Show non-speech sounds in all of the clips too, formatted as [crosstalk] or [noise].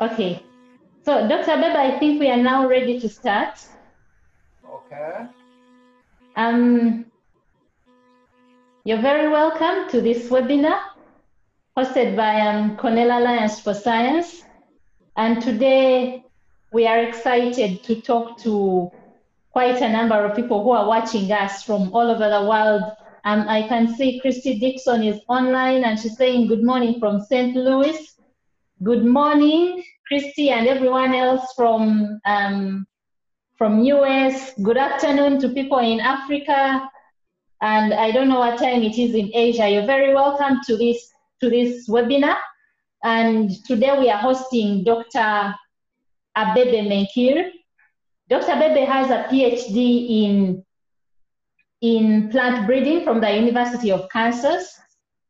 Okay. So, Dr. Bebe, I think we are now ready to start. Okay. Um, you're very welcome to this webinar hosted by um, Cornell Alliance for Science. And today we are excited to talk to quite a number of people who are watching us from all over the world. Um, I can see Christy Dixon is online and she's saying good morning from St. Louis. Good morning, Christy and everyone else from um, from US. Good afternoon to people in Africa. And I don't know what time it is in Asia. You're very welcome to this to this webinar. And today we are hosting Dr. Abebe Menkir. Dr. Abebe has a PhD in, in plant breeding from the University of Kansas,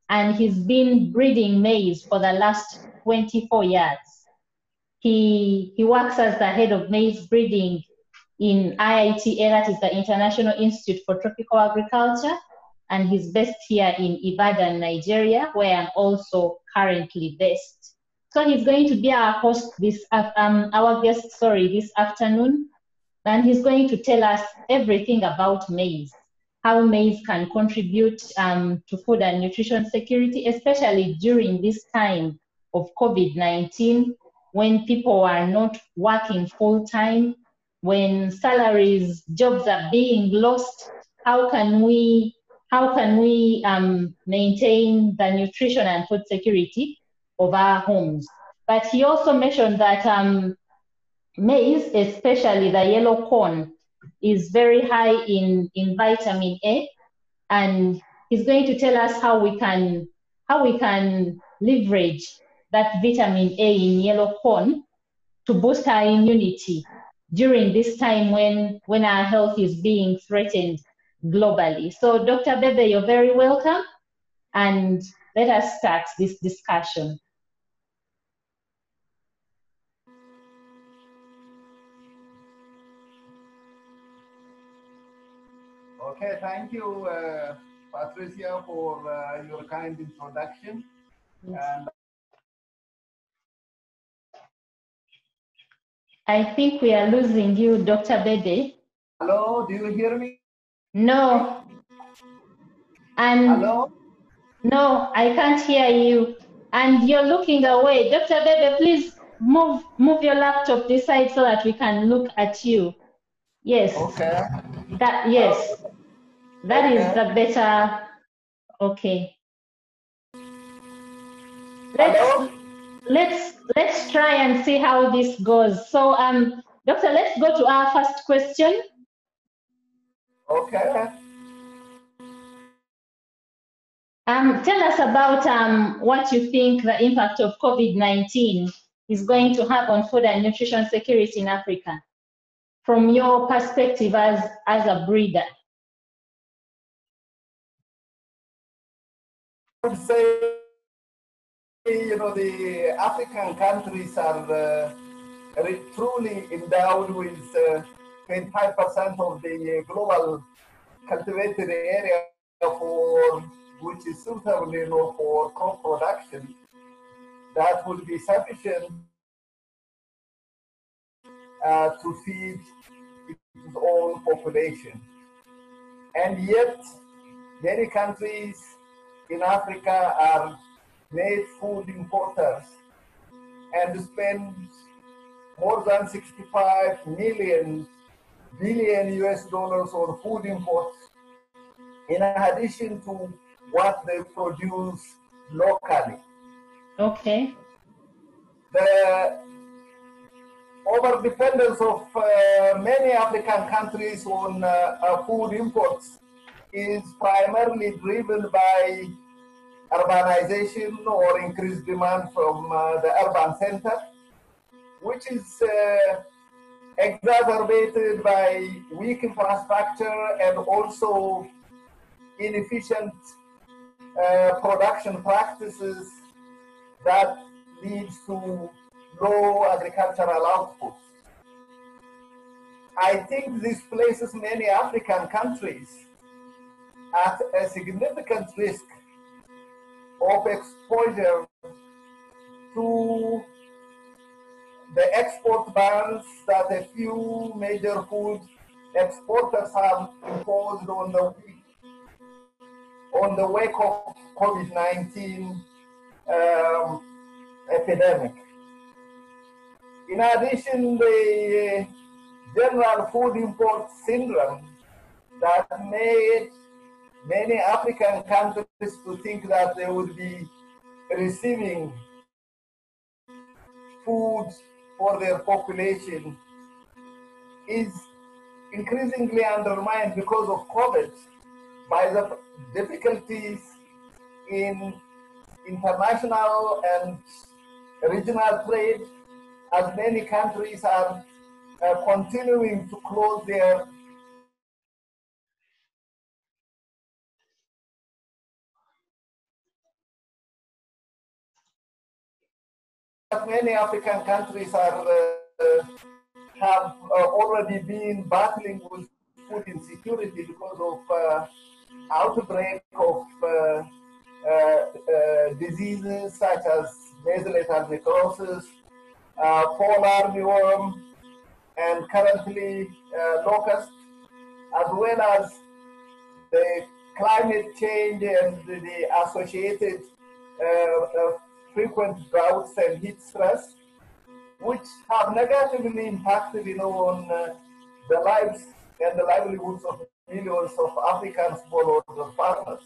and he's been breeding maize for the last 24 years. He, he works as the head of maize breeding in IITA, that is the International Institute for Tropical Agriculture, and he's based here in Ibadan, Nigeria, where I'm also currently based. So he's going to be our host this, um, our guest, sorry, this afternoon, and he's going to tell us everything about maize, how maize can contribute um, to food and nutrition security, especially during this time of COVID-19, when people are not working full time, when salaries, jobs are being lost, how can we how can we um, maintain the nutrition and food security of our homes? But he also mentioned that um, maize, especially the yellow corn, is very high in, in vitamin A, and he's going to tell us how we can how we can leverage that vitamin A in yellow corn to boost our immunity during this time when when our health is being threatened globally. So Dr. Bebe, you're very welcome. And let us start this discussion. Okay, thank you, uh, Patricia, for uh, your kind introduction. And I think we are losing you, Dr. Bebe. hello, do you hear me? No. And Hello? no, I can't hear you. And you're looking away. Dr. Bebe, please move move your laptop this side so that we can look at you. Yes. Okay. That yes. That is Okay. the better okay. Let's Hello? Let's let's try and see how this goes. So um doctor, let's go to our first question. Okay. Um, tell us about um, what you think the impact of COVID-19 is going to have on food and nutrition security in Africa from your perspective as, as a breeder. I would say, you know, the African countries are uh, truly endowed with uh, 25% of the global cultivated area for which is suitable you know, for crop production that would be sufficient uh, to feed its own population. And yet, many countries in Africa are net food importers and spend more than 65 million billion US dollars on food imports in addition to what they produce locally. Okay. The overdependence of uh, many African countries on uh, food imports is primarily driven by urbanization or increased demand from uh, the urban center, which is uh, exacerbated by weak infrastructure and also inefficient uh, production practices that leads to low agricultural output. I think this places many African countries at a significant risk of exposure to the export bans that a few major food exporters have imposed on the on the wake of COVID-19 um, epidemic. In addition, the general food import syndrome that made many African countries to think that they would be receiving food for their population is increasingly undermined because of COVID by the difficulties in international and regional trade as many countries are uh, continuing to close their many African countries are uh, have uh, already been battling with food insecurity because of uh, outbreak of uh, uh, uh, diseases such as maize lethal necrosis, fall armyworm, and currently locust, as well as the climate change and the associated frequent droughts and heat stress, which have negatively impacted, you know, on uh, the lives and the livelihoods of millions of African smallholder farmers.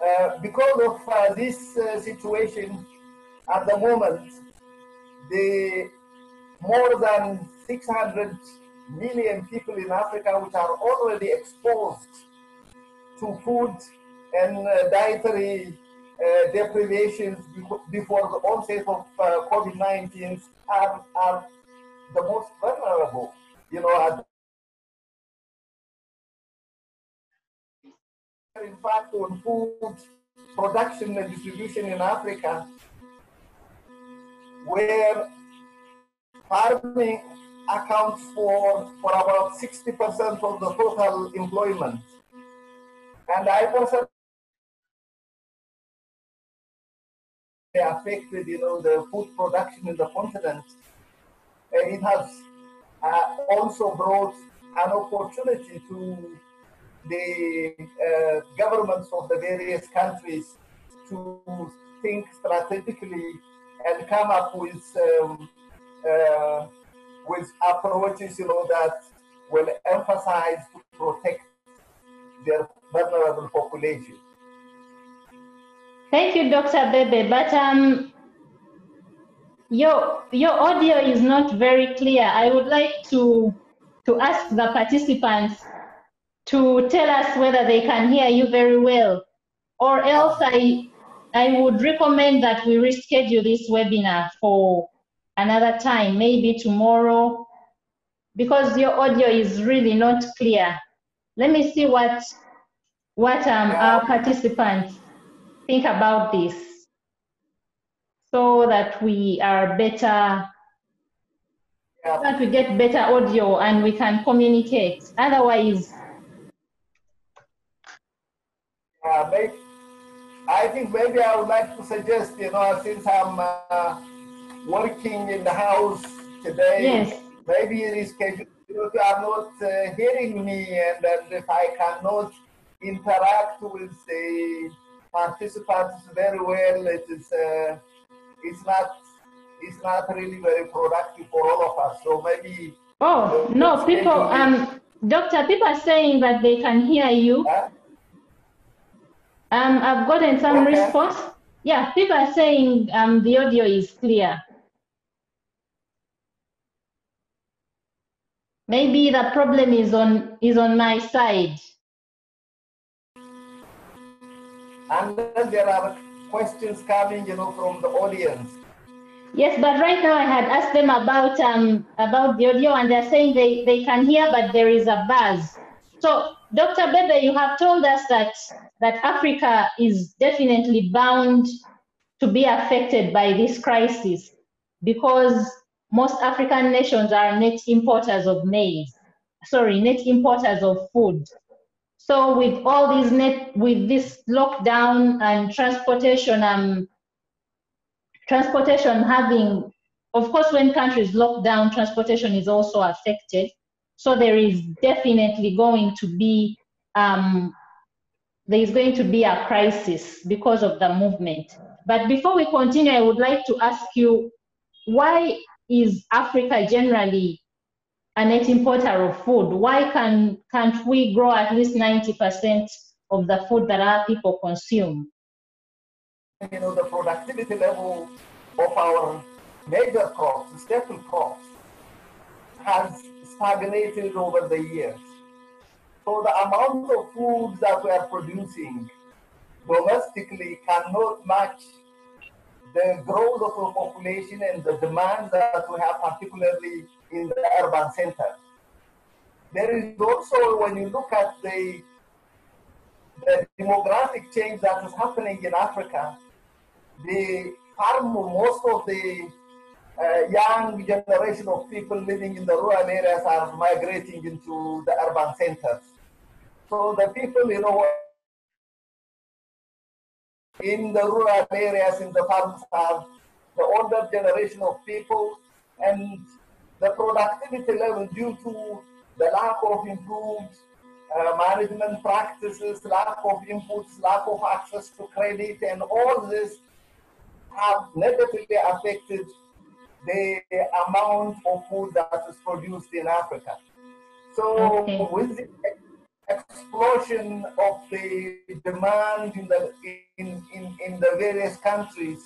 Uh, because of uh, this uh, situation at the moment, the more than 600 million people in Africa which are already exposed to food and uh, dietary uh, deprivations before the onset of uh, COVID-19 are, are the most vulnerable, you know, in fact on food production and distribution in Africa, where farming accounts for, for about 60% of the total employment. And I affected, you know, the food production in the continent. And it has uh, also brought an opportunity to the uh, governments of the various countries to think strategically and come up with um, uh, with approaches, you know, that will emphasize to protect their vulnerable population. Thank you, Dr. Bebe. But um, your your audio is not very clear. I would like to to ask the participants to tell us whether they can hear you very well, or else I I would recommend that we reschedule this webinar for another time, maybe tomorrow, because your audio is really not clear. Let me see what what um, our participants think about this so that we are better yeah. that we get better audio and we can communicate otherwise uh, maybe, I think maybe I would like to suggest, you know, since I'm uh, working in the house today, yes. maybe reschedule. If you are not uh, hearing me and, and if I cannot interact with the participants very well. It is uh, it's not it's not really very productive for all of us. So maybe. Oh uh, no, people. Um, doctor, people are saying that they can hear you. Huh? Um, I've gotten some okay. response. Yeah, people are saying um the audio is clear. Maybe the problem is on is on my side. Unless there are questions coming, you know, from the audience. Yes, but right now I had asked them about um about the audio, and they're saying they they can hear, but there is a buzz. So, Dr. Bebe, you have told us that that Africa is definitely bound to be affected by this crisis because most African nations are net importers of maize, sorry, net importers of food. So with all these net, with this lockdown and transportation um, transportation having, of course, when countries lock down, transportation is also affected. So there is definitely going to be um, there is going to be a crisis because of the movement. But before we continue, I would like to ask you, why is Africa generally a net importer of food? Why can, can't we grow at least 90% of the food that our people consume? You know, the productivity level of our major crops, staple crops, has stagnated over the years. So the amount of food that we are producing domestically cannot match the growth of the population and the demand that we have, particularly in the urban centers. There is also, when you look at the, the demographic change that is happening in Africa, the farm, most of the uh, young generation of people living in the rural areas are migrating into the urban centers. So the people, you know, in the rural areas, in the farms, are the older generation of people, and the productivity level due to the lack of improved uh, management practices, lack of inputs, lack of access to credit, and all this have negatively affected the amount of food that is produced in Africa. So okay. with the explosion of the demand in the in, in, in the various countries,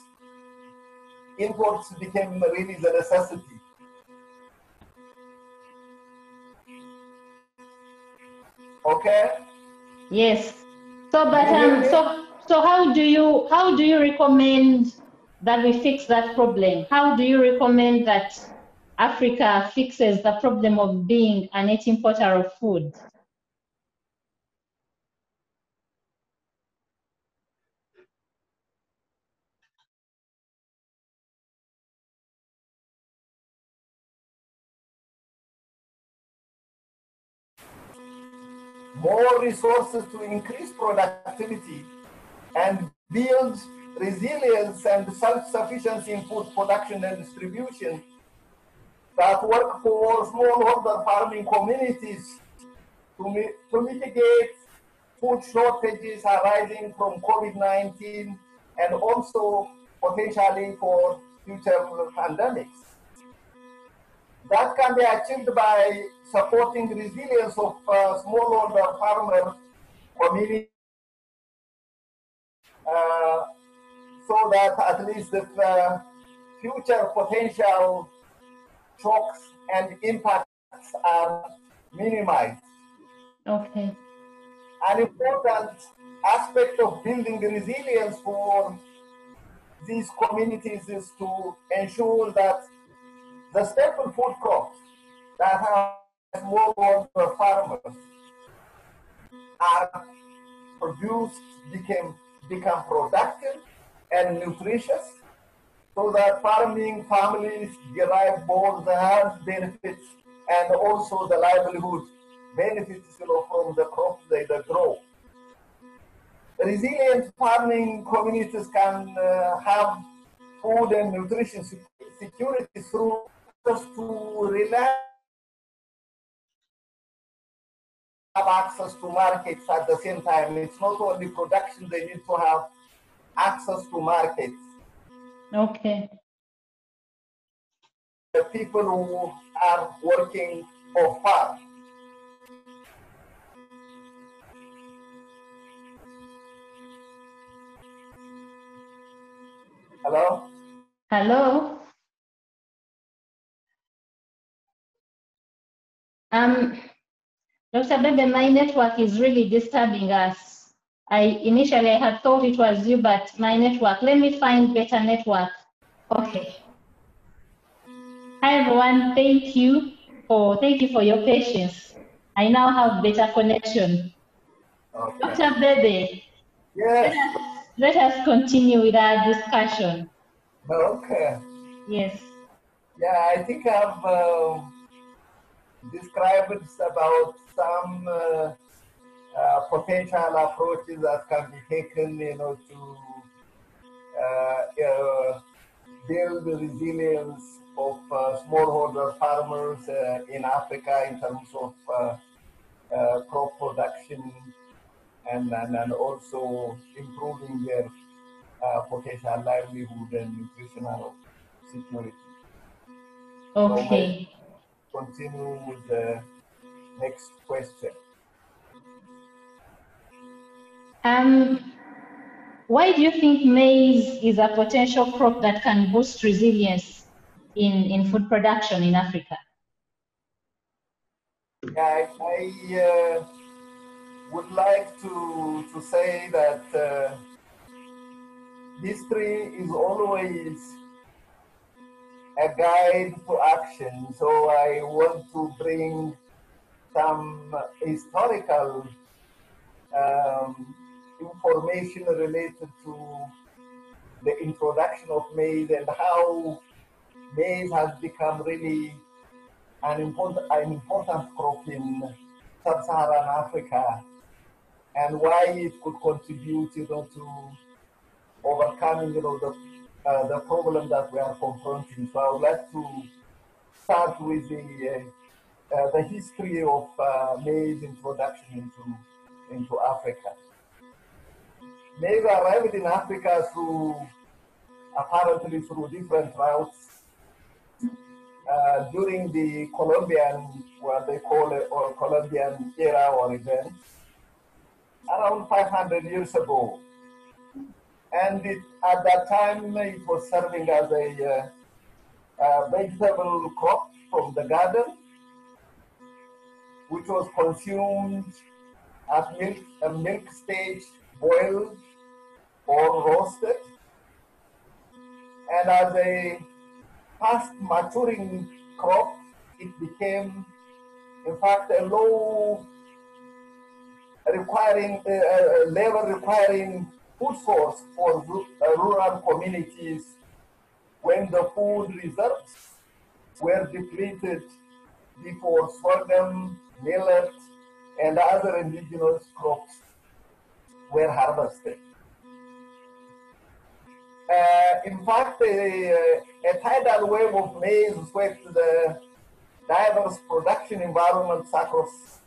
imports became really the necessity. Okay. Yes. So, but um, so so how do you how do you recommend that we fix that problem? How do you recommend that Africa fixes the problem of being a net importer of food? More resources to increase productivity and build resilience and self-sufficiency in food production and distribution that work for smallholder farming communities to, to mitigate food shortages arising from COVID-19 and also potentially for future pandemics. That can be achieved by supporting resilience of uh, smallholder farmer community uh, so that at least the uh, future potential shocks and impacts are minimized. Okay. An important aspect of building resilience for these communities is to ensure that the staple food crops that have smallholder farmers are produced, became, become productive and nutritious so that farming families derive both the health benefits and also the livelihood benefits you know, from the crops they, they grow. Resilient farming communities can uh, have food and nutrition security through just to rely have access to markets at the same time. It's not only production, they need to have access to markets. Okay. The people who are working for farm. Hello? Hello? Um, Dr. Bebe, my network is really disturbing us. I initially I had thought it was you, but my network. Let me find better network. Okay. Hi everyone, thank you for thank you for your patience. I now have better connection. Okay. Dr. Bebe. Yes. Let us, let us continue with our discussion. Okay. Yes. Yeah, I think I've. Uh described about some uh, uh, potential approaches that can be taken, you know, to uh, build the resilience of uh, smallholder farmers uh, in Africa in terms of uh, uh, crop production and, and, and also improving their uh, potential livelihood and nutritional security. Okay. Continue with the next question. Um, why do you think maize is a potential crop that can boost resilience in, in food production in Africa? I, I uh, would like to, to say that uh, history is always a guide to action. So I want to bring some historical um, information related to the introduction of maize and how maize has become really an important, an important crop in sub-Saharan Africa and why it could contribute, you know, to overcoming, you know, the, uh, the problem that we are confronting. So I would like to start with the, uh, uh, the history of uh, maize introduction into, into Africa. Maize arrived in Africa through, apparently through different routes. Uh, during the Columbian, what they call it, or Columbian era or event, around 500 years ago. And it, at that time, it was serving as a uh, uh, vegetable crop from the garden, which was consumed at milk, a milk stage, boiled or roasted. And as a fast maturing crop, it became, in fact, a low requiring, uh, labor requiring food source for uh, rural communities when the food reserves were depleted before sorghum, millet, and other indigenous crops were harvested. Uh, in fact, a, a, tidal wave of maize swept the diverse production environments across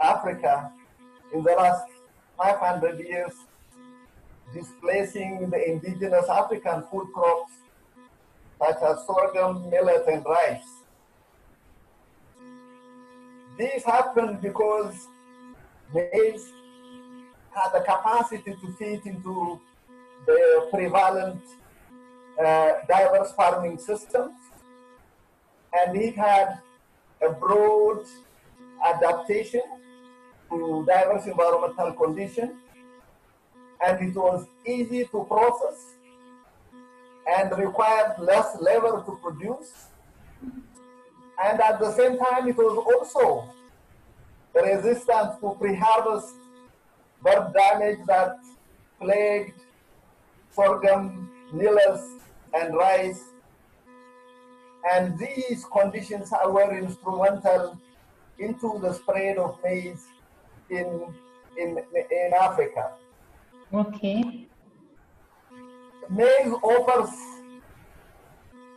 Africa in the last 500 years, displacing the indigenous African food crops such as sorghum, millet, and rice. This happened because maize had the capacity to fit into the prevalent uh, diverse farming systems, and it had a broad adaptation to diverse environmental conditions, and it was easy to process and required less labor to produce. And at the same time, it was also resistant to pre-harvest bird damage that plagued sorghum, millet, and rice. And these conditions were instrumental into the spread of maize in, in, in Africa. Okay. Maize offers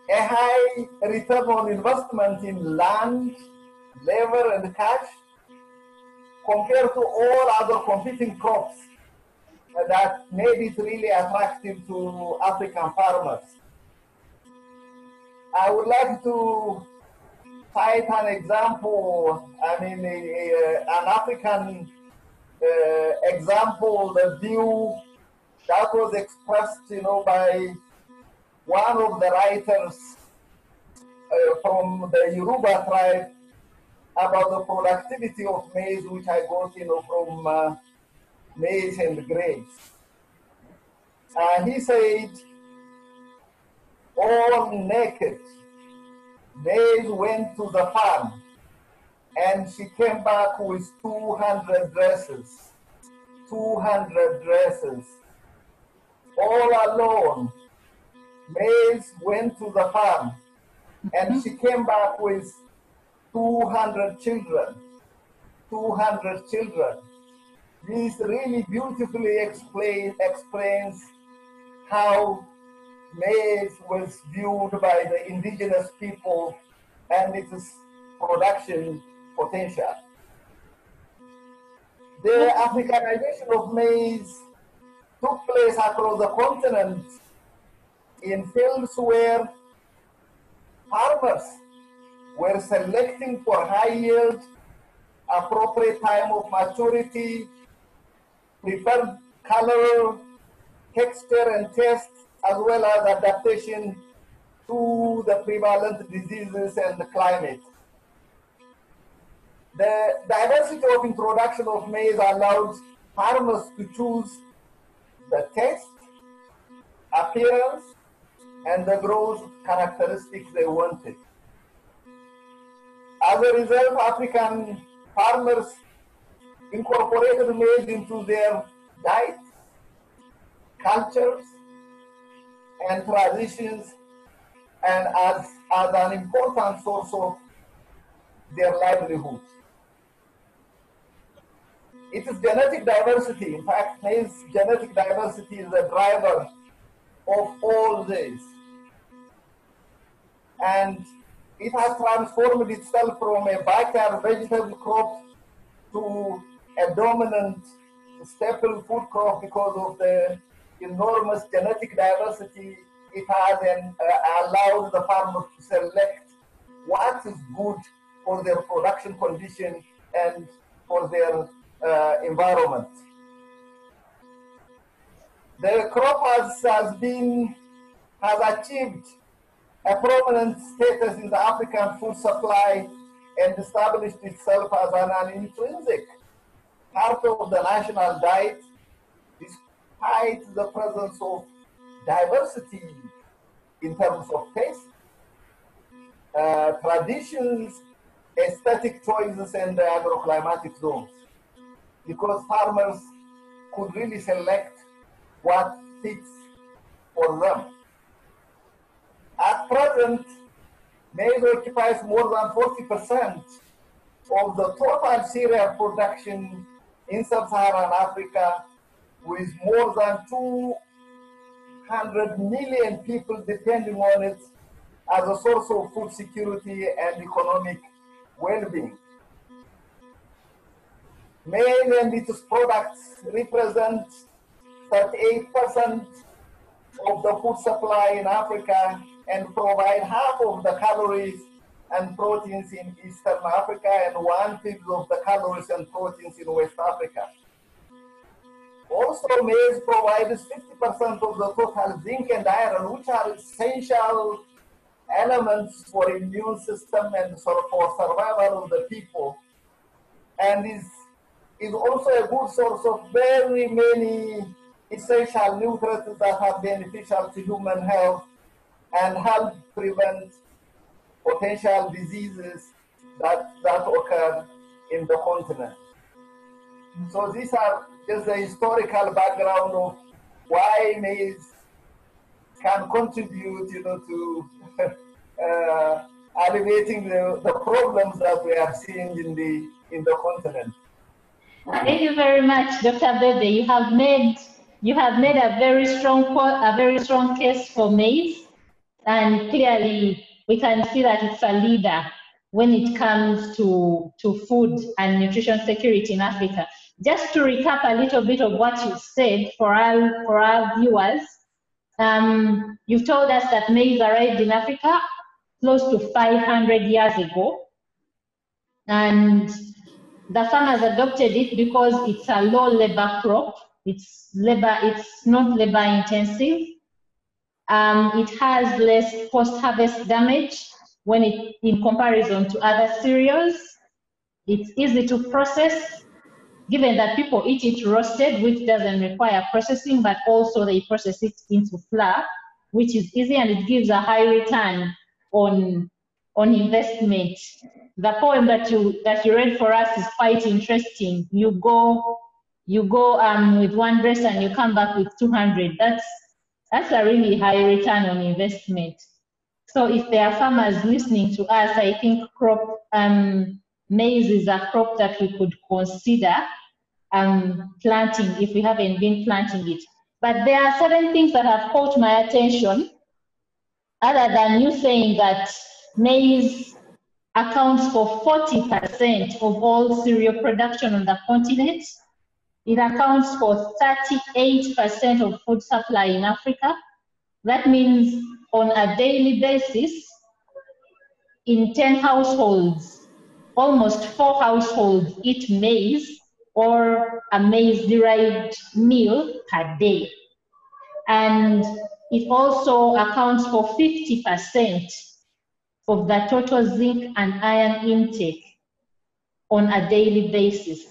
a high return on investment in land, labor, and cash compared to all other competing crops that made it really attractive to African farmers. I would like to cite an example, I mean, a, a, an African uh, example, the view that was expressed, you know, by one of the writers uh, from the Yoruba tribe about the productivity of maize, which I got, you know, from uh, Maize and Grace. And he said, all naked, Maize went to the farm and she came back with 200 dresses. 200 dresses. All alone. Maize went to the farm and she came back with 200 children. 200 children. This really beautifully explain, explains how maize was viewed by the indigenous people and its production potential. The Africanization of maize took place across the continent in fields where farmers were selecting for high yield, appropriate time of maturity, preferred color, texture and taste, as well as adaptation to the prevalent diseases and the climate. The diversity of introduction of maize allowed farmers to choose the taste, appearance, and the growth characteristics they wanted. As a result, African farmers incorporated maize into their diet, cultures, and traditions, and as, as an important source of their livelihood. It is genetic diversity. In fact, maize genetic diversity is the driver of all this. And it has transformed itself from a backyard vegetable crop to a dominant staple food crop because of the enormous genetic diversity it has and uh, allows the farmers to select what is good for their production condition and for their uh, environment. The crop has, has been, has achieved a prominent status in the African food supply and established itself as an, intrinsic part of the national diet despite the presence of diversity in terms of taste, uh, traditions, aesthetic choices, and the agroclimatic zones. Because farmers could really select what fits for them. At present, maize occupies more than 40% of the total cereal production in sub-Saharan Africa with more than 200 million people depending on it as a source of food security and economic well-being. Maize and its products represent 38% of the food supply in Africa and provide half of the calories and proteins in Eastern Africa and one fifth of the calories and proteins in West Africa. Also, maize provides 50% of the total zinc and iron, which are essential elements for immune system and for survival of the people, and is is also a good source of very many essential nutrients that are beneficial to human health and help prevent potential diseases that, that occur in the continent. So these are just the historical background of why maize can contribute, you know, to [laughs] uh, alleviating the, the problems that we are seeing in the in the continent. Thank you very much, Dr. Bebe. You have made you have made a very strong a very strong case for maize, and clearly we can see that it's a leader when it comes to to food and nutrition security in Africa. Just to recap a little bit of what you said for our for our viewers, um, you've told us that maize arrived in Africa close to 500 years ago, and the farmers adopted it because it's a low labor crop. It's labor, it's not labor intensive. Um, it has less post-harvest damage when it in comparison to other cereals. It's easy to process, given that people eat it roasted, which doesn't require processing, but also they process it into flour, which is easy and it gives a high return on on investment. The poem that you that you read for us is quite interesting. You go you go um, with one dress and you come back with 200. That's that's a really high return on investment. So if there are farmers listening to us, I think crop um, maize is a crop that we could consider um, planting if we haven't been planting it. But there are certain things that have caught my attention other than you saying that maize accounts for 40% of all cereal production on the continent. It accounts for 38% of food supply in Africa. That means on a daily basis, in 10 households, almost four households eat maize or a maize derived meal per day. And it also accounts for 50% of the total zinc and iron intake on a daily basis.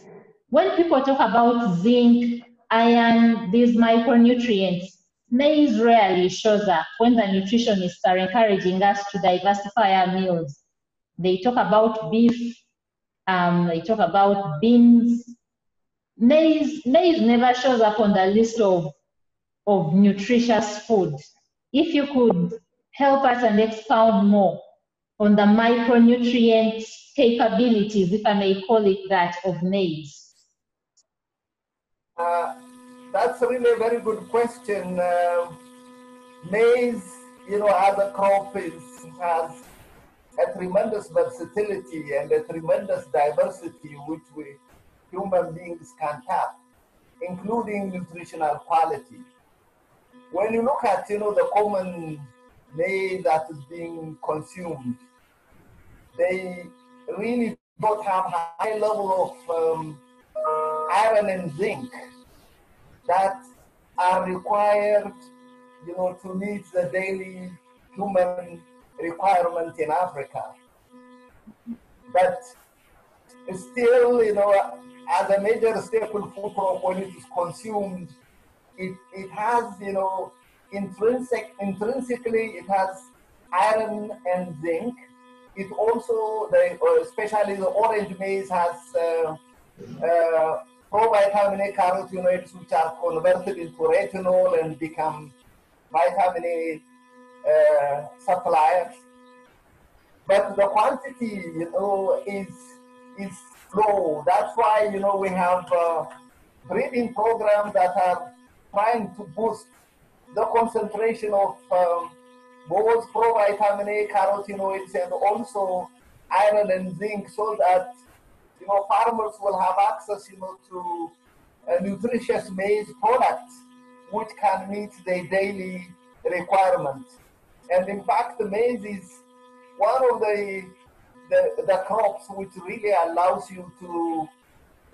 When people talk about zinc, iron, these micronutrients, maize rarely shows up when the nutritionists are encouraging us to diversify our meals. They talk about beef, um, they talk about beans. Maize, maize never shows up on the list of, of nutritious food. If you could help us and expound more on the micronutrient capabilities, if I may call it that, of maize? Uh, that's really a very good question. Uh, maize, you know, as a crop is, has a tremendous versatility and a tremendous diversity which we human beings can tap, including nutritional quality. When you look at, you know, the common maize that is being consumed, they really don't have high level of um, iron and zinc that are required, you know, to meet the daily human requirement in Africa. But still, you know, as a major staple food crop when it is consumed, it, it has, you know, intrinsic, intrinsically it has iron and zinc, it also, the, uh, especially the orange maize has uh, uh, A carotenoids which are converted into retinol and become vitamin A uh, suppliers. But the quantity, you know, is is low. That's why you know we have uh, breeding programs that are trying to boost the concentration of um, both provitamin A, carotenoids, and also iron and zinc, so that you know farmers will have access, you know, to a nutritious maize products which can meet their daily requirements. And in fact, the maize is one of the the, the crops which really allows you to,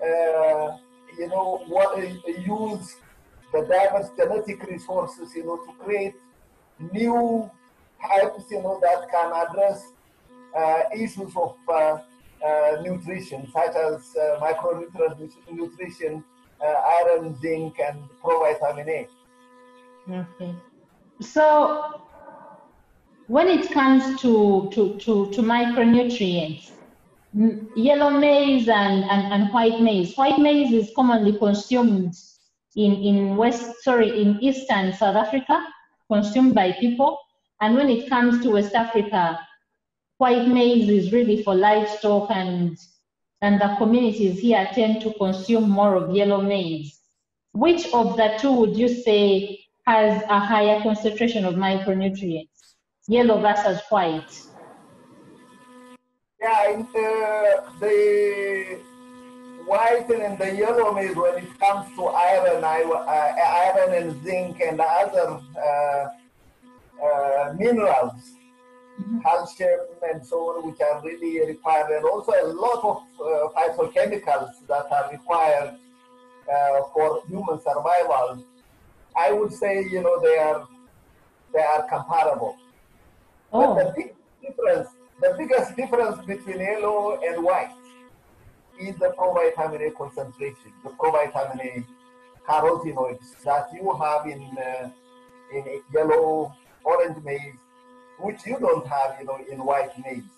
uh, you know, what, use the diverse genetic resources, you know, to create new types, you know, that can address uh, issues of uh, uh, nutrition, such as uh, micronutrient nutrition, uh, iron, zinc, and provitamin A. Okay. So, when it comes to, to, to, to micronutrients, yellow maize and, and, and white maize. White maize is commonly consumed in, in west, sorry, in eastern South Africa, consumed by people. And when it comes to West Africa, white maize is really for livestock and, and the communities here tend to consume more of yellow maize. Which of the two would you say has a higher concentration of micronutrients, yellow versus white? Yeah, in, uh, the white and the yellow maize, when it comes to iron, iron and zinc and other uh, uh, minerals, mm-hmm. calcium and so on, which are really required, and also a lot of uh, phytochemicals that are required uh, for human survival. I would say, you know, they are they are comparable. Oh. But the big difference, the biggest difference between yellow and white is the provitamin A concentration, the provitamin A carotenoids that you have in uh, in yellow orange maize, which you don't have, you know, in white maize.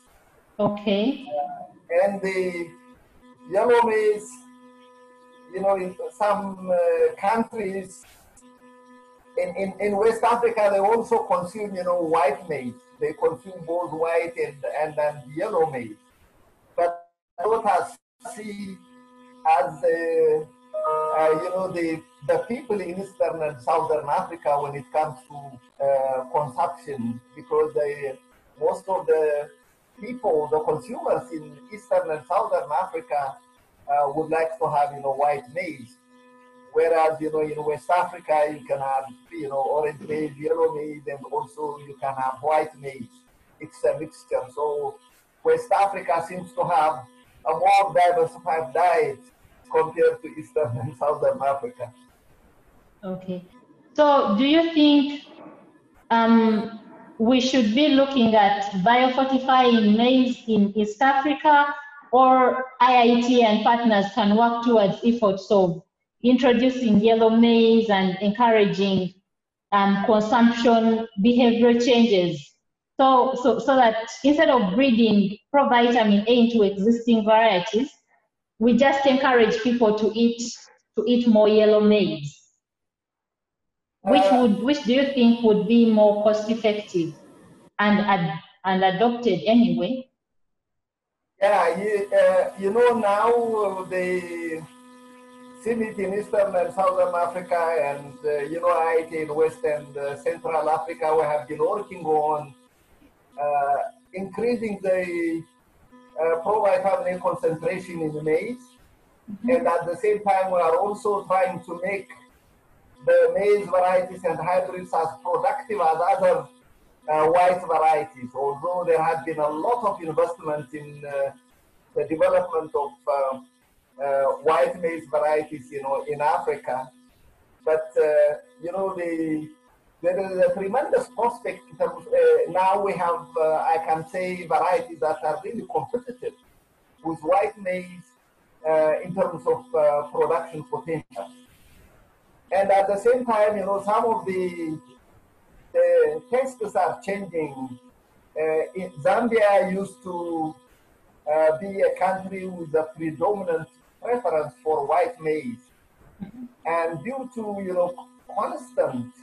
Okay. Uh, and the yellow maize, you know, in some uh, countries in, in, in West Africa, they also consume, you know, white maize. They consume both white and, and, and yellow maize. But what I see as a, a you know, the, the people in Eastern and Southern Africa when it comes to uh, consumption, because they, most of the people, the consumers in Eastern and Southern Africa uh, would like to have, you know, white maize. Whereas, you know, in West Africa, you can have, you know, orange maize, yellow maize, and also you can have white maize. It's a mixture. So West Africa seems to have a more diversified diet compared to Eastern and [laughs] Southern Africa. Okay. So do you think um, we should be looking at biofortifying maize in East Africa or IITA and partners can work towards efforts of introducing yellow maize and encouraging um, consumption behavioral changes. So, so, so that instead of breeding provitamin A into existing varieties, we just encourage people to eat to eat more yellow maize. Which Uh, would which do you think would be more cost effective and ad, and adopted anyway? Yeah, you, uh, you know now the CIMMYT in Eastern and Southern Africa and uh, you know IITA in West and uh, Central Africa we have been working on uh, increasing the uh, provitamin concentration in the maize and at the same time we are also trying to make the maize varieties and hybrids as productive as other uh, white varieties, although there has been a lot of investment in uh, the development of um, uh, white maize varieties, you know, in Africa. But, uh, you know, the, there is a tremendous prospect in terms, uh, now we have, uh, I can say, varieties that are really competitive with white maize uh, in terms of uh, production potential. And at the same time, you know, some of the the tastes are changing. Uh, in Zambia used to uh, be a country with a predominant preference for white maize, and due to you know constant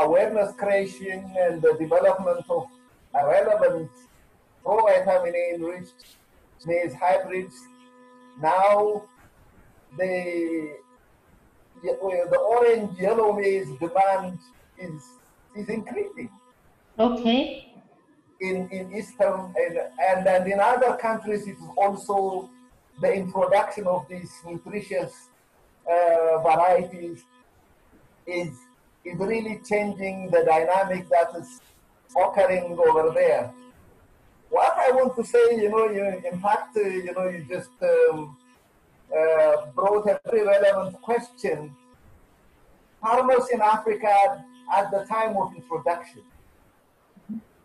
awareness creation and the development of a relevant provitamin A enriched maize hybrids, now the the orange yellow maize demand is is increasing Okay. in, in eastern and, and and in other countries it is also the introduction of these nutritious uh, varieties is is really changing the dynamic that is occurring over there. What I want to say, you know, you, in fact, uh, you know, you just um, uh, brought a very relevant question. Farmers in Africa at the time of introduction,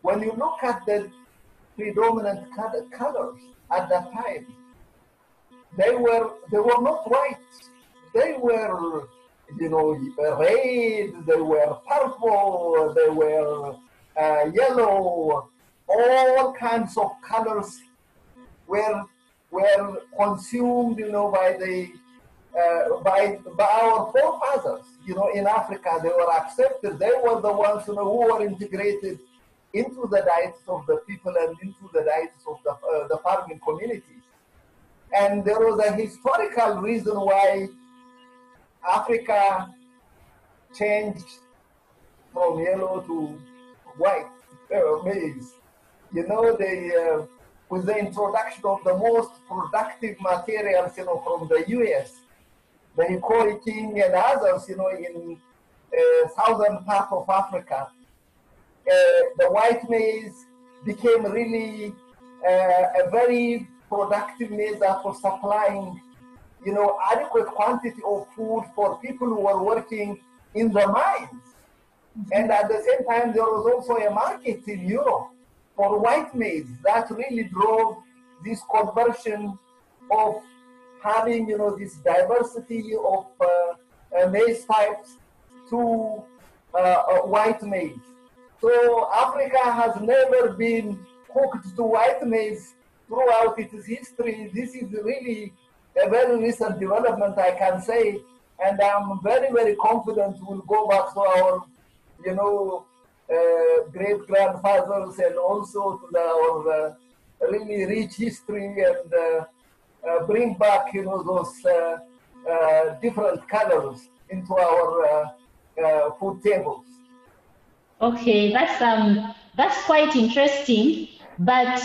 when you look at the predominant colors at that time, they were they were not white. They were, you know, red. They were purple. They were uh, yellow. All kinds of colors were were consumed, you know, by the uh, by by our forefathers. You know, in Africa, they were accepted. They were the ones, you know, who were integrated into the diets of the people and into the diets of the uh, the farming communities. And there was a historical reason why Africa changed from yellow to white maize. You know, they, uh, with the introduction of the most productive materials, you know, from the US, the Hickory King and others, you know, in uh, southern part of Africa, uh, the white maize became really uh, a very productive maize was supplying, you know, adequate quantity of food for people who were working in the mines. And at the same time, there was also a market in Europe for white maize that really drove this conversion of having, you know, this diversity of uh, uh, maize types to uh, uh, white maize. So Africa has never been hooked to white maize throughout its history. This is really a very recent development, I can say, and I'm very, very confident we'll go back to our, you know, uh, great grandfathers and also to the, our uh, really rich history and uh, uh, bring back, you know, those uh, uh, different colors into our food tables. Okay, that's um that's quite interesting. But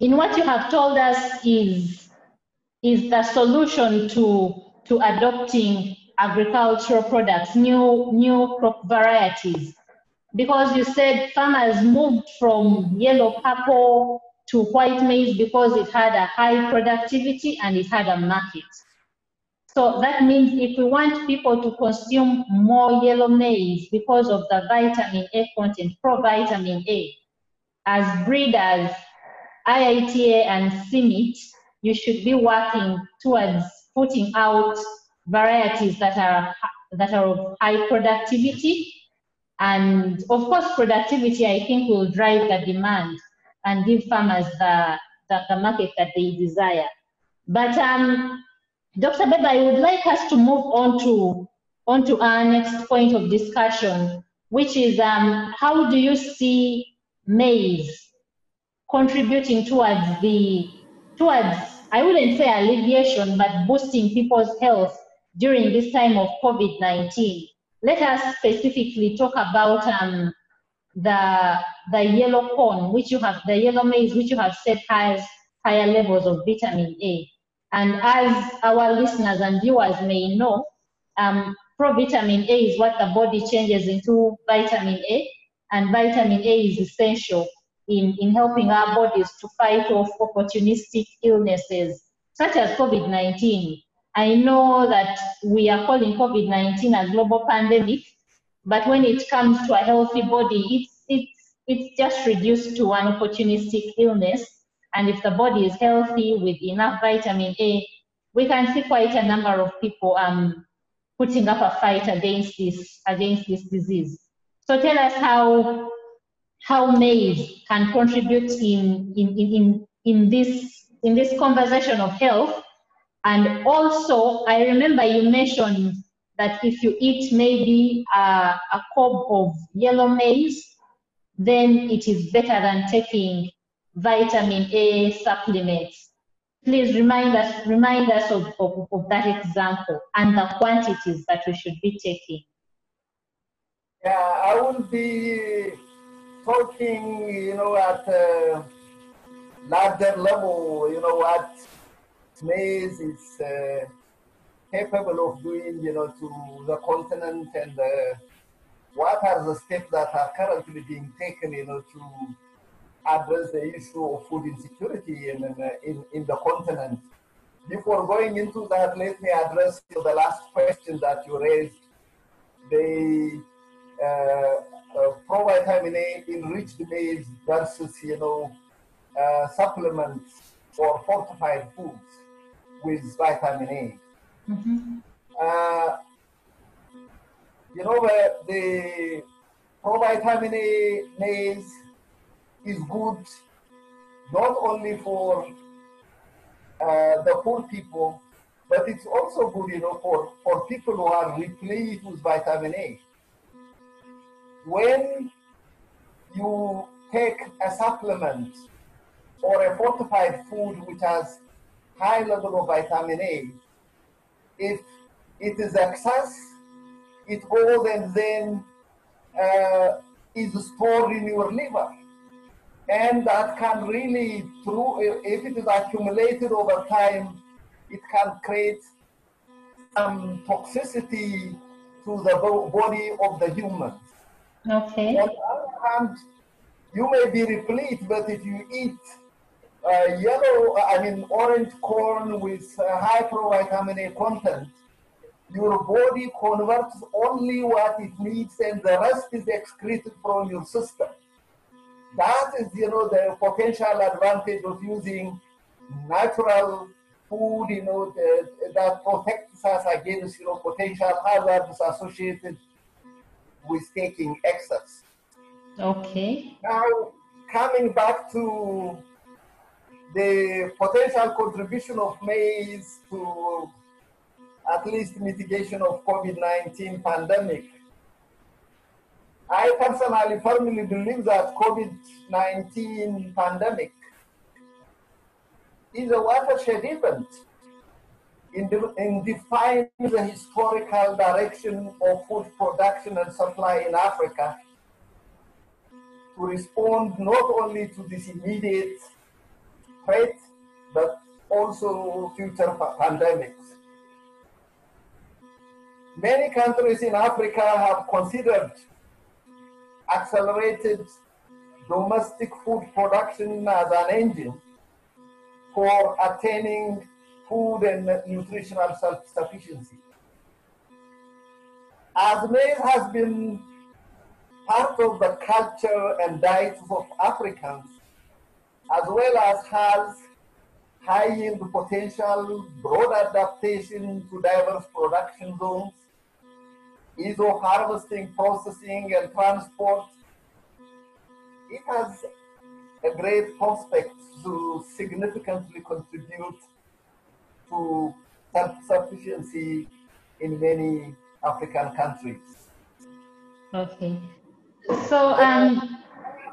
in what you have told us is is the solution to to adopting agricultural products, new new crop varieties. Because you said farmers moved from yellow purple to white maize because it had a high productivity and it had a market. So that means if we want people to consume more yellow maize because of the vitamin A content, provitamin A, as breeders, IITA and CIMMYT, you should be working towards putting out varieties that are that are of high productivity. And of course, productivity, I think, will drive the demand and give farmers the, the, the market that they desire. But um, Dr. Bebe, I would like us to move on to, on to our next point of discussion, which is um, how do you see maize contributing towards the, towards, I wouldn't say alleviation, but boosting people's health during this time of COVID-19. Let us specifically talk about um, the, the yellow corn, which you have, the yellow maize, which you have said has higher levels of vitamin A. And as our listeners and viewers may know, um, provitamin A is what the body changes into vitamin A, and vitamin A is essential in, in helping our bodies to fight off opportunistic illnesses such as COVID 19. I know that we are calling COVID 19 a global pandemic, but when it comes to a healthy body, it's, it's, it's just reduced to an opportunistic illness and if the body is healthy with enough vitamin A, we can see quite a number of people um, putting up a fight against this against this disease. So tell us how how maize can contribute in in, in, in this in this conversation of health. And also, I remember you mentioned that if you eat maybe a, a cob of yellow maize, then it is better than taking vitamin A supplements. Please remind us, remind us of, of, of that example and the quantities that we should be taking. Yeah, I will be talking, you know, at a larger level, you know, what maize is uh, capable of doing, you know, to the continent and uh, what are the steps that are currently being taken, you know, to address the issue of food insecurity in, in, in the continent. Before going into that, let me address the last question that you raised. The uh, uh, provitamin A enriched maize versus, you know, uh, supplements or fortified foods with vitamin A. Mm-hmm. Uh, you know, the, the provitamin A maize is good not only for uh, the poor people, but it's also good, you know, for, for people who are replenished with vitamin A. When you take a supplement or a fortified food which has high level of vitamin A, if it is excess, it goes and then uh, is stored in your liver and that can really, through if it is accumulated over time, it can create some toxicity to the body of the human. Okay. On the other hand, you may be replete, but if you eat uh, yellow, I mean orange corn with uh, high provitamin A content, your body converts only what it needs and the rest is excreted from your system that is, you know, the potential advantage of using natural food, you know, the, that protects us against, you know, potential hazards associated with taking excess. Okay. Now, coming back to the potential contribution of maize to at least mitigation of COVID-19 pandemic. I personally firmly believe that COVID-19 pandemic is a watershed event in, de- in defining the historical direction of food production and supply in Africa to respond not only to this immediate threat, but also future pa- pandemics. Many countries in Africa have considered accelerated domestic food production as an engine for attaining food and nutritional self-sufficiency. As maize has been part of the culture and diets of Africans, as well as has high yield potential, broad adaptation to diverse production zones, ease of harvesting, processing, and transport. It has a great prospect to significantly contribute to self-sufficiency in many African countries. Okay. So, um,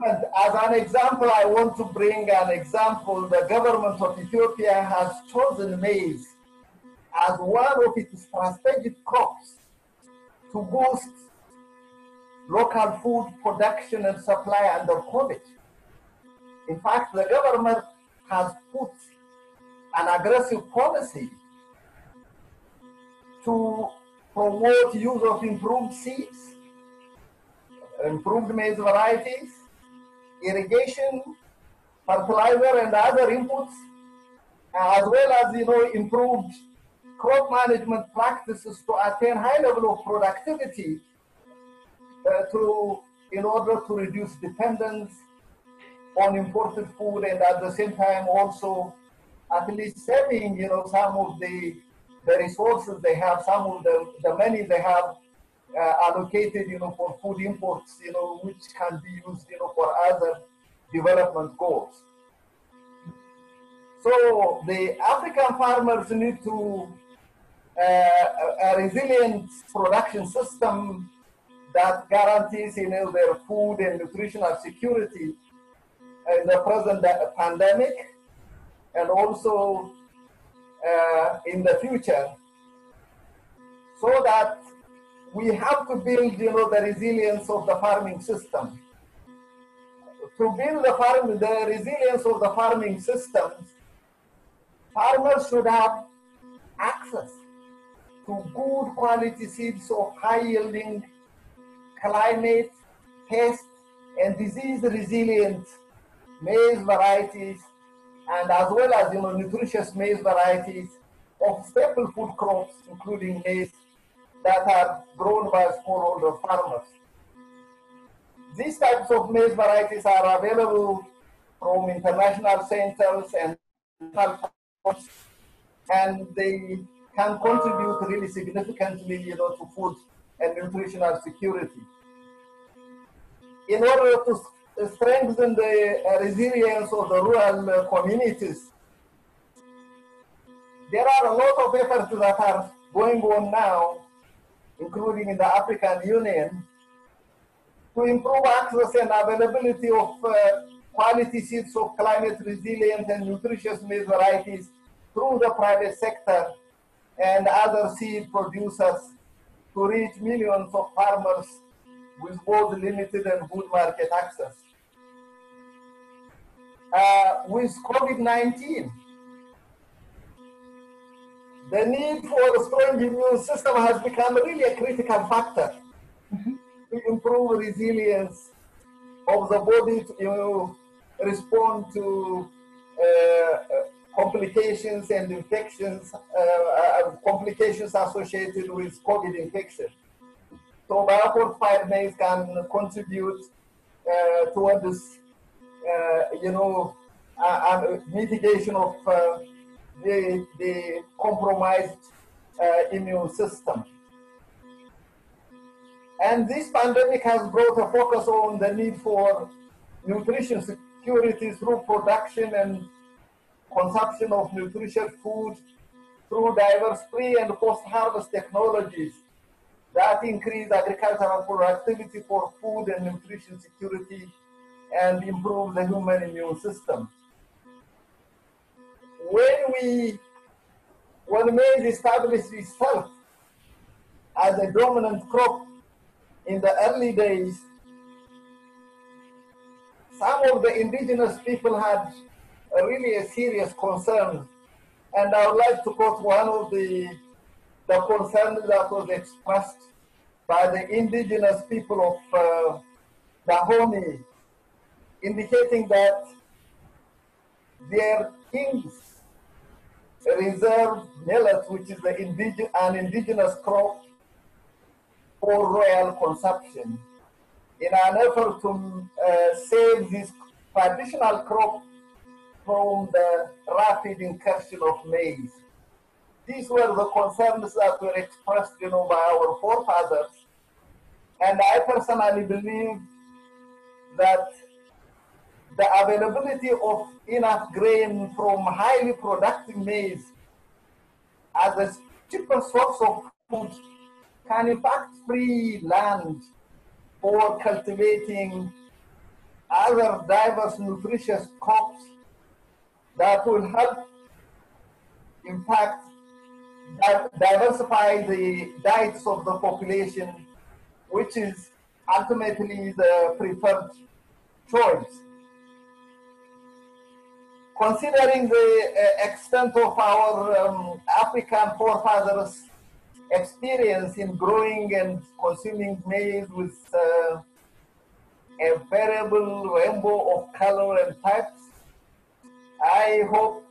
as an example, I want to bring an example. The government of Ethiopia has chosen maize as one of its strategic crops to boost local food production and supply under COVID. In fact, the government has put an aggressive policy to promote use of improved seeds, improved maize varieties, irrigation, fertilizer, and other inputs, as well as you know improved crop management practices to attain high level of productivity uh, to in order to reduce dependence on imported food and at the same time also at least saving you know some of the the resources they have some of the, the money they have uh, allocated you know for food imports you know which can be used you know for other development goals. So the african farmers need to uh, a, resilient production system that guarantees you know their food and nutritional security in the present pandemic and also uh, in the future so that we have to build you know the resilience of the farming system. To build the farm the resilience of the farming systems farmers should have access to good quality seeds of high yielding climate pest and disease resilient maize varieties and as well as you know nutritious maize varieties of staple food crops including maize that are grown by smallholder farmers. These types of maize varieties are available from international centers and and they can contribute really significantly you know to food and nutritional security. In order to strengthen the uh, resilience of the rural uh, communities. There are a lot of efforts that are going on now, including in the African Union, to improve access and availability of uh, quality seeds of climate resilient and nutritious maize varieties through the private sector and other seed producers to reach millions of farmers with both limited and good market access. Uh, with COVID-19, the need for a strong immune system has become really a critical factor to improve resilience of the body to you know, respond to uh, complications and infections, uh, uh, complications associated with COVID infection. So BioFort maize can contribute uh, toward this, uh, you know, uh, mitigation of uh, the, the compromised uh, immune system. And this pandemic has brought a focus on the need for nutrition security through production and consumption of nutritious food through diverse pre and post-harvest technologies that increase agricultural productivity for food and nutrition security and improve the human immune system. When we when maize established itself as a dominant crop in the early days, some of the indigenous people had a really a serious concern. And I would like to quote one of the, the concerns that was expressed by the indigenous people of uh, Dahomey, indicating that their kings reserved millet, which is the an indigenous crop for royal consumption in an effort to uh, save this traditional crop from the rapid incursion of maize. These were the concerns that were expressed, you know, by our forefathers. And I personally believe that the availability of enough grain from highly productive maize as a cheapest source of food can in fact free land for cultivating other diverse nutritious crops that will help in fact diversify the diets of the population which is ultimately the preferred choice considering the uh, extent of our um, African forefathers' experience in growing and consuming maize with uh, a variable rainbow of color and types, I hope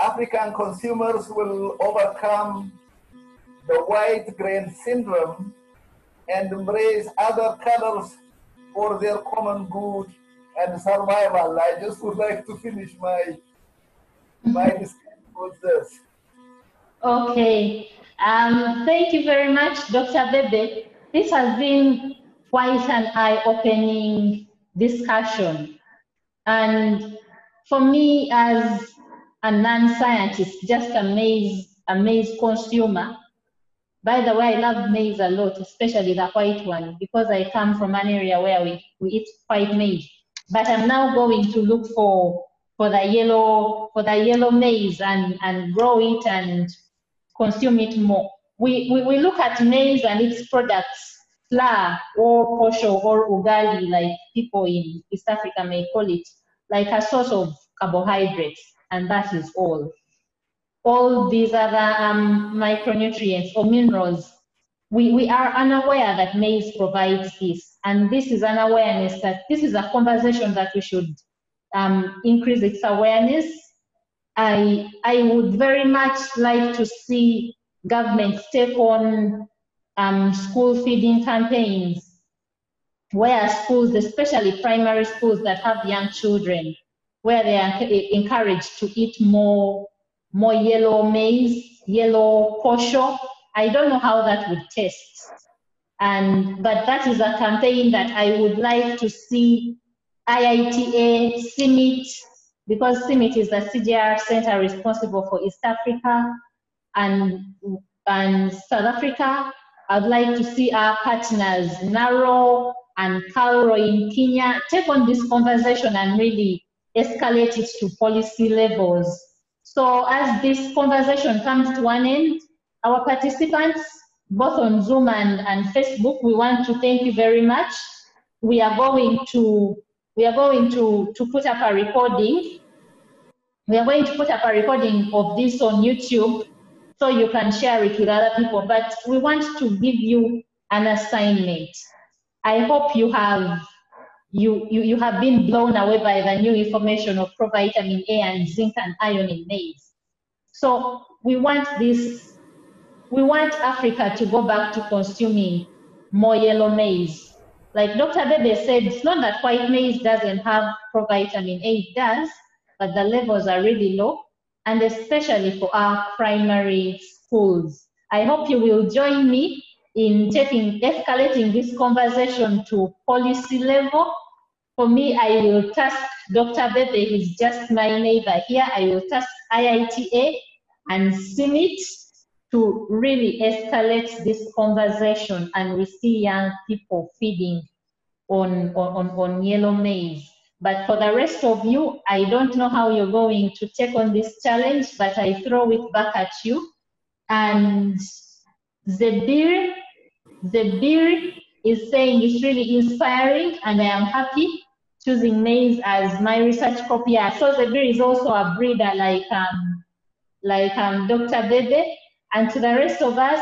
African consumers will overcome the white grain syndrome and embrace other colors for their common good and survival. I just would like to finish my my discussion with this. Okay. Um, thank you very much, Dr. Bebe. This has been quite an eye-opening discussion. And for me as a non-scientist, just a maize, a maize consumer, by the way, I love maize a lot, especially the white one, because I come from an area where we, we eat white maize. But I'm now going to look for for the yellow for the yellow maize and, and grow it and consume it more. We, we, we look at maize and its products, flour or posho or ugali, like people in East Africa may call it, like a source of carbohydrates, and that is all. All these other um, micronutrients or minerals, we, we are unaware that maize provides this. And this is an awareness that this is a conversation that we should um, increase its awareness. I, I would very much like to see governments take on um, school feeding campaigns where schools, especially primary schools that have young children, where they are encouraged to eat more, more yellow maize, yellow posho. I don't know how that would taste. And, but that is a campaign that I would like to see IITA, CIMMYT, because CIMMYT is the CGIAR center responsible for East Africa and, and South Africa. I'd like to see our partners, NARO and KALRO in Kenya, take on this conversation and really escalate it to policy levels. So as this conversation comes to an end, our participants both on Zoom and, and Facebook. We want to thank you very much. We are going to we are going to, to put up a recording. We are going to put up a recording of this on YouTube so you can share it with other people. But we want to give you an assignment. I hope you have you, you, you have been blown away by the new information of provitamin A and zinc and iron in maize. So we want this we want Africa to go back to consuming more yellow maize. Like Dr. Bebe said, it's not that white maize doesn't have provitamin A, it does, but the levels are really low, and especially for our primary schools. I hope you will join me in taking, escalating this conversation to policy level. For me, I will task Dr. Bebe, he's just my neighbor here. I will task IITA and CIMMYT to really escalate this conversation and we see young people feeding on, on, on yellow maize. But for the rest of you, I don't know how you're going to take on this challenge, but I throw it back at you. And Zebir, Zebir is saying it's really inspiring, and I am happy choosing maize as my research crop. Yeah, so Zebir is also a breeder like um, like um, Dr. Bebe. And to the rest of us,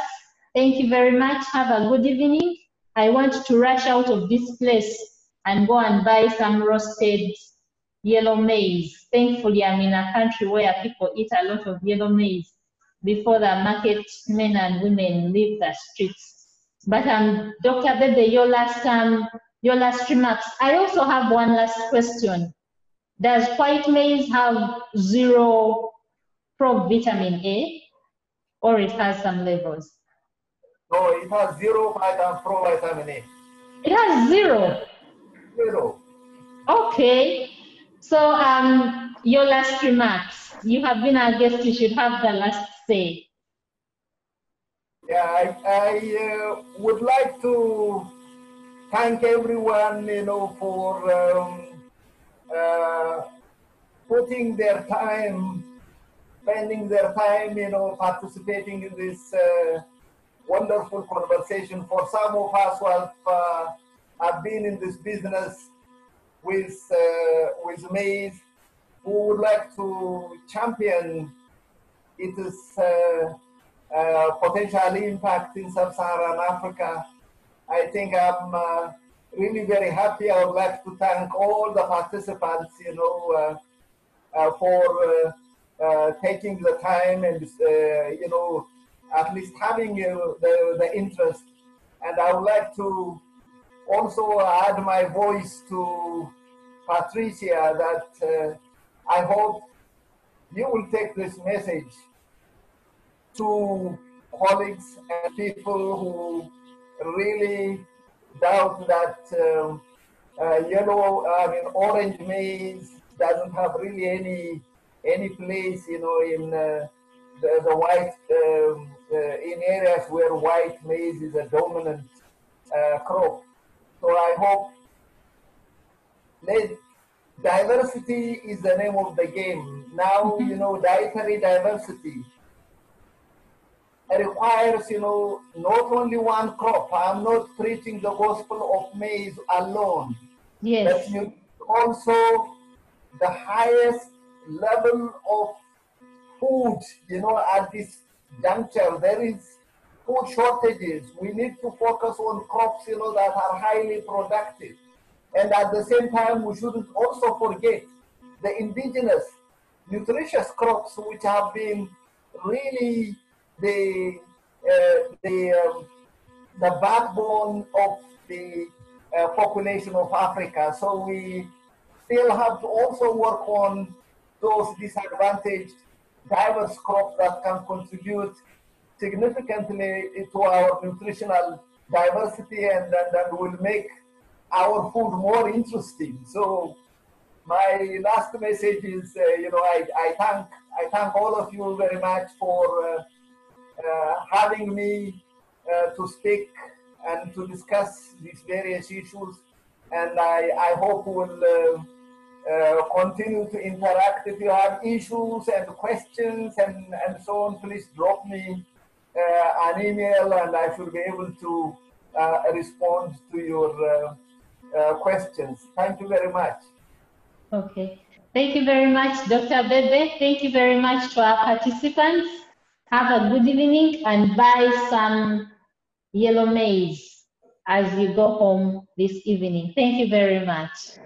thank you very much. Have a good evening. I want to rush out of this place and go and buy some roasted yellow maize. Thankfully, I'm in a country where people eat a lot of yellow maize before the market men and women leave the streets. But um, Dr. Bebe, your last um, your last remarks. I also have one last question. Does white maize have zero vitamin A, or it has some levels? No, it has zero vitamin, vitamin A. It has zero. Zero. Okay. So, um, your last remarks. You have been our guest. You should have the last say. Yeah, I, I uh, would like to thank everyone, you know, for um, uh, putting their time spending their time, you know, participating in this uh, wonderful conversation. For some of us who have, uh, have been in this business with, uh, with maize, who would like to champion its uh, uh, potential impact in sub-Saharan Africa, I think I'm uh, really very happy. I would like to thank all the participants, you know, for taking the time and uh, you know at least having uh, the, the interest. And I would like to also add my voice to Patricia that I hope you will take this message to colleagues and people who really doubt that um, uh, yellow, I mean, orange maize doesn't have really any any place, you know, in uh, the, the white, um, uh, in areas where white maize is a dominant uh, crop. So I hope that diversity is the name of the game. Now, mm-hmm. you know, dietary diversity requires, you know, not only one crop. I'm not preaching the gospel of maize alone. Yes. But also the highest level of food, you know, at this juncture, there is food shortages. We need to focus on crops, you know, that are highly productive. And at the same time, we shouldn't also forget the indigenous nutritious crops, which have been really the uh, the um, the backbone of the uh, population of Africa. So we still have to also work on those disadvantaged diverse crops that can contribute significantly to our nutritional diversity and, and will make our food more interesting. So my last message is, uh, you know, I, I thank I thank all of you very much for uh, uh, having me uh, to speak and to discuss these various issues. And I, I hope we'll uh, continue to interact. If you have issues and questions and, and so on, please drop me uh, an email and I should be able to uh, respond to your uh, uh, questions. Thank you very much. Okay. Thank you very much, Dr. Bebe. Thank you very much to our participants. Have a good evening and buy some yellow maize as you go home this evening. Thank you very much.